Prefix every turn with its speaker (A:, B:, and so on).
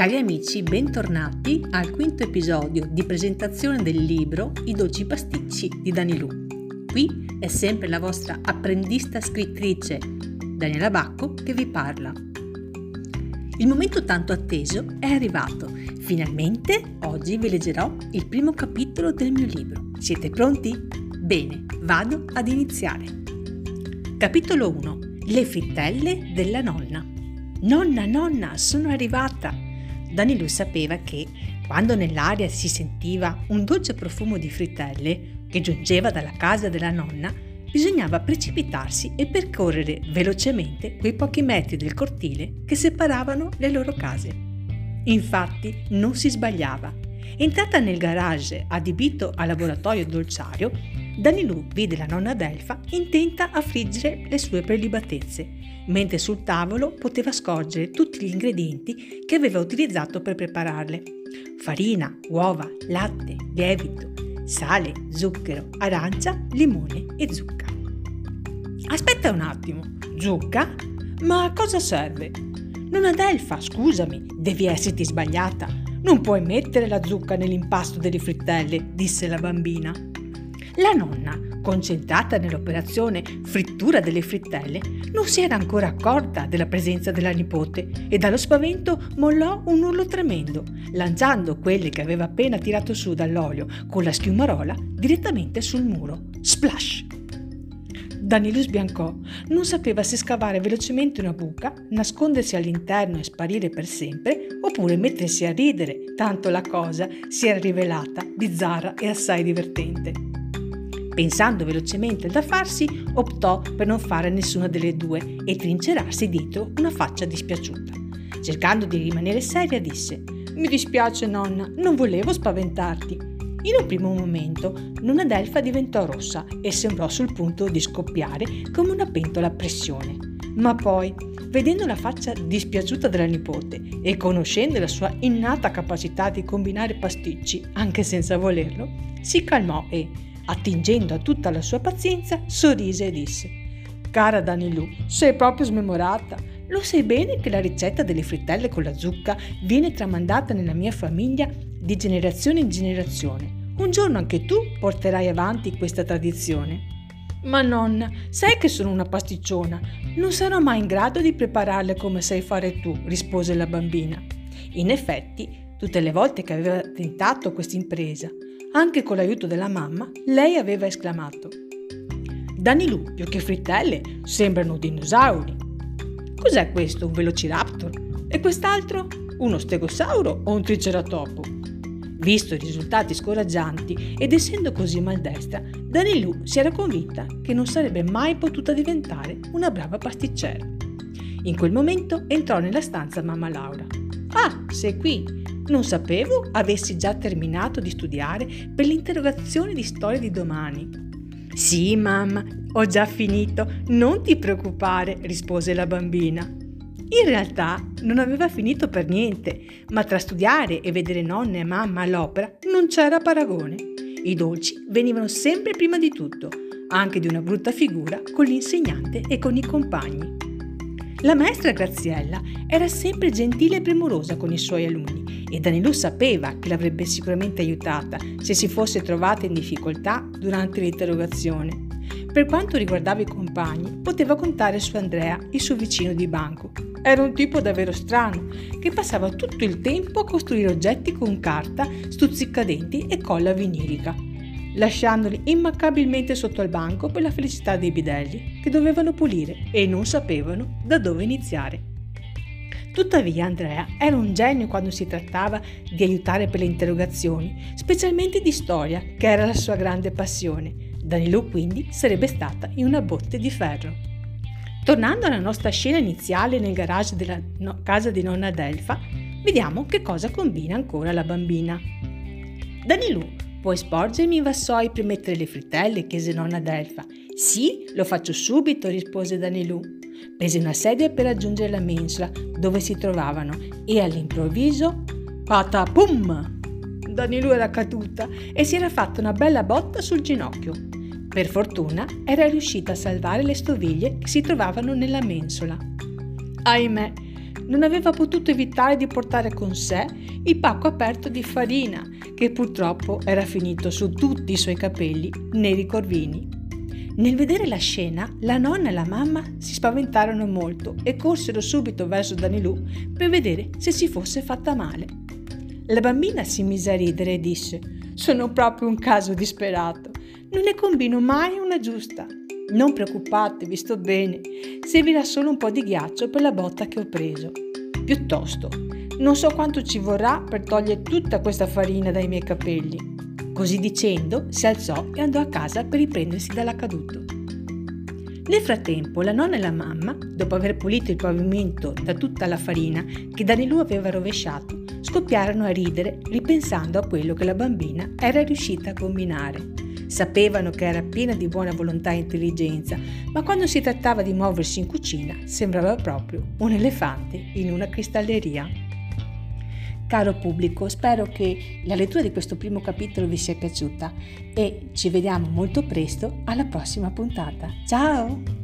A: Cari amici, bentornati al quinto episodio di presentazione del libro I dolci pasticci di Danilu. Qui è sempre la vostra apprendista scrittrice Daniela Bacco che vi parla. Il momento tanto atteso è arrivato. Finalmente oggi vi leggerò il primo capitolo del mio libro. Siete pronti? Bene, vado ad iniziare. Capitolo 1. Le frittelle della nonna. Nonna, nonna, sono arrivata! Danilu sapeva che, quando nell'aria si sentiva un dolce profumo di frittelle che giungeva dalla casa della nonna, bisognava precipitarsi e percorrere velocemente quei pochi metri del cortile che separavano le loro case. Infatti non si sbagliava. Entrata nel garage adibito a laboratorio dolciario, Danilù vide la nonna Delfa intenta a friggere le sue prelibatezze mentre sul tavolo poteva scorgere tutti gli ingredienti che aveva utilizzato per prepararle. Farina, uova, latte, lievito, sale, zucchero, arancia, limone e zucca. Aspetta un attimo, zucca? Ma a cosa serve? Non Adelfa, scusami, devi esserti sbagliata. Non puoi mettere la zucca nell'impasto delle frittelle, disse la bambina. La nonna, concentrata nell'operazione frittura delle frittelle, non si era ancora accorta della presenza della nipote e dallo spavento mollò un urlo tremendo, lanciando quelle che aveva appena tirato su dall'olio con la schiumarola direttamente sul muro. Splash! Danilo sbiancò, non sapeva se scavare velocemente una buca, nascondersi all'interno e sparire per sempre, oppure mettersi a ridere, tanto la cosa si era rivelata bizzarra e assai divertente. Pensando velocemente da farsi, optò per non fare nessuna delle due e trincerarsi dietro una faccia dispiaciuta. Cercando di rimanere seria, disse: Mi dispiace, nonna, non volevo spaventarti. In un primo momento, nonna Delfa diventò rossa e sembrò sul punto di scoppiare come una pentola a pressione. Ma poi, vedendo la faccia dispiaciuta della nipote e conoscendo la sua innata capacità di combinare pasticci anche senza volerlo, si calmò e, attingendo a tutta la sua pazienza, sorrise e disse Cara Danilù, sei proprio smemorata. Lo sai bene che la ricetta delle frittelle con la zucca viene tramandata nella mia famiglia di generazione in generazione. Un giorno anche tu porterai avanti questa tradizione. Ma nonna, sai che sono una pasticciona. Non sarò mai in grado di prepararle come sai fare tu, rispose la bambina. In effetti, tutte le volte che aveva tentato questa impresa, anche con l'aiuto della mamma, lei aveva esclamato Danilù, più che frittelle, sembrano dinosauri. Cos'è questo, un velociraptor? E quest'altro? Uno stegosauro o un triceratopo? Visto i risultati scoraggianti ed essendo così maldestra, Danilù si era convinta che non sarebbe mai potuta diventare una brava pasticcera. In quel momento entrò nella stanza mamma Laura. Ah, sei qui! Non sapevo avessi già terminato di studiare per l'interrogazione di storia di domani. Sì, mamma, ho già finito, non ti preoccupare, rispose la bambina. In realtà non aveva finito per niente, ma tra studiare e vedere nonna e mamma all'opera non c'era paragone. I dolci venivano sempre prima di tutto, anche di una brutta figura con l'insegnante e con i compagni. La maestra Graziella era sempre gentile e premurosa con i suoi alunni e Danilo sapeva che l'avrebbe sicuramente aiutata se si fosse trovata in difficoltà durante l'interrogazione. Per quanto riguardava i compagni, poteva contare su Andrea, il suo vicino di banco. Era un tipo davvero strano, che passava tutto il tempo a costruire oggetti con carta, stuzzicadenti e colla vinilica lasciandoli immancabilmente sotto al banco per la felicità dei bidelli che dovevano pulire e non sapevano da dove iniziare. Tuttavia Andrea era un genio quando si trattava di aiutare per le interrogazioni, specialmente di storia, che era la sua grande passione. Danilo quindi sarebbe stata in una botte di ferro. Tornando alla nostra scena iniziale nel garage della no- casa di nonna Delfa, vediamo che cosa combina ancora la bambina. Danilo Puoi sporgermi i vassoi per mettere le frittelle? chiese nonna Delfa. Sì, lo faccio subito, rispose Danilù. Prese una sedia per raggiungere la mensola dove si trovavano e all'improvviso patapum! Danilù era caduta e si era fatta una bella botta sul ginocchio. Per fortuna era riuscita a salvare le stoviglie che si trovavano nella mensola. Ahimè,
B: non aveva potuto evitare di portare con sé il pacco aperto di farina, che purtroppo era finito su tutti i suoi capelli neri corvini. Nel vedere la scena, la nonna e la mamma si spaventarono molto e corsero subito verso Danilù per vedere se si fosse fatta male. La bambina si mise a ridere e disse: Sono proprio un caso disperato. Non ne combino mai una giusta. Non preoccupatevi, sto bene. Servirà solo un po' di ghiaccio per la botta che ho preso. Piuttosto, non so quanto ci vorrà per togliere tutta questa farina dai miei capelli. Così dicendo, si alzò e andò a casa per riprendersi dall'accaduto. Nel frattempo, la nonna e la mamma, dopo aver pulito il pavimento da tutta la farina che Danilù aveva rovesciato, scoppiarono a ridere ripensando a quello che la bambina era riuscita a combinare. Sapevano che era piena di buona volontà e intelligenza, ma quando si trattava di muoversi in cucina sembrava proprio un elefante in una cristalleria. Caro pubblico, spero che la lettura di questo primo capitolo vi sia piaciuta e ci vediamo molto presto alla prossima puntata. Ciao!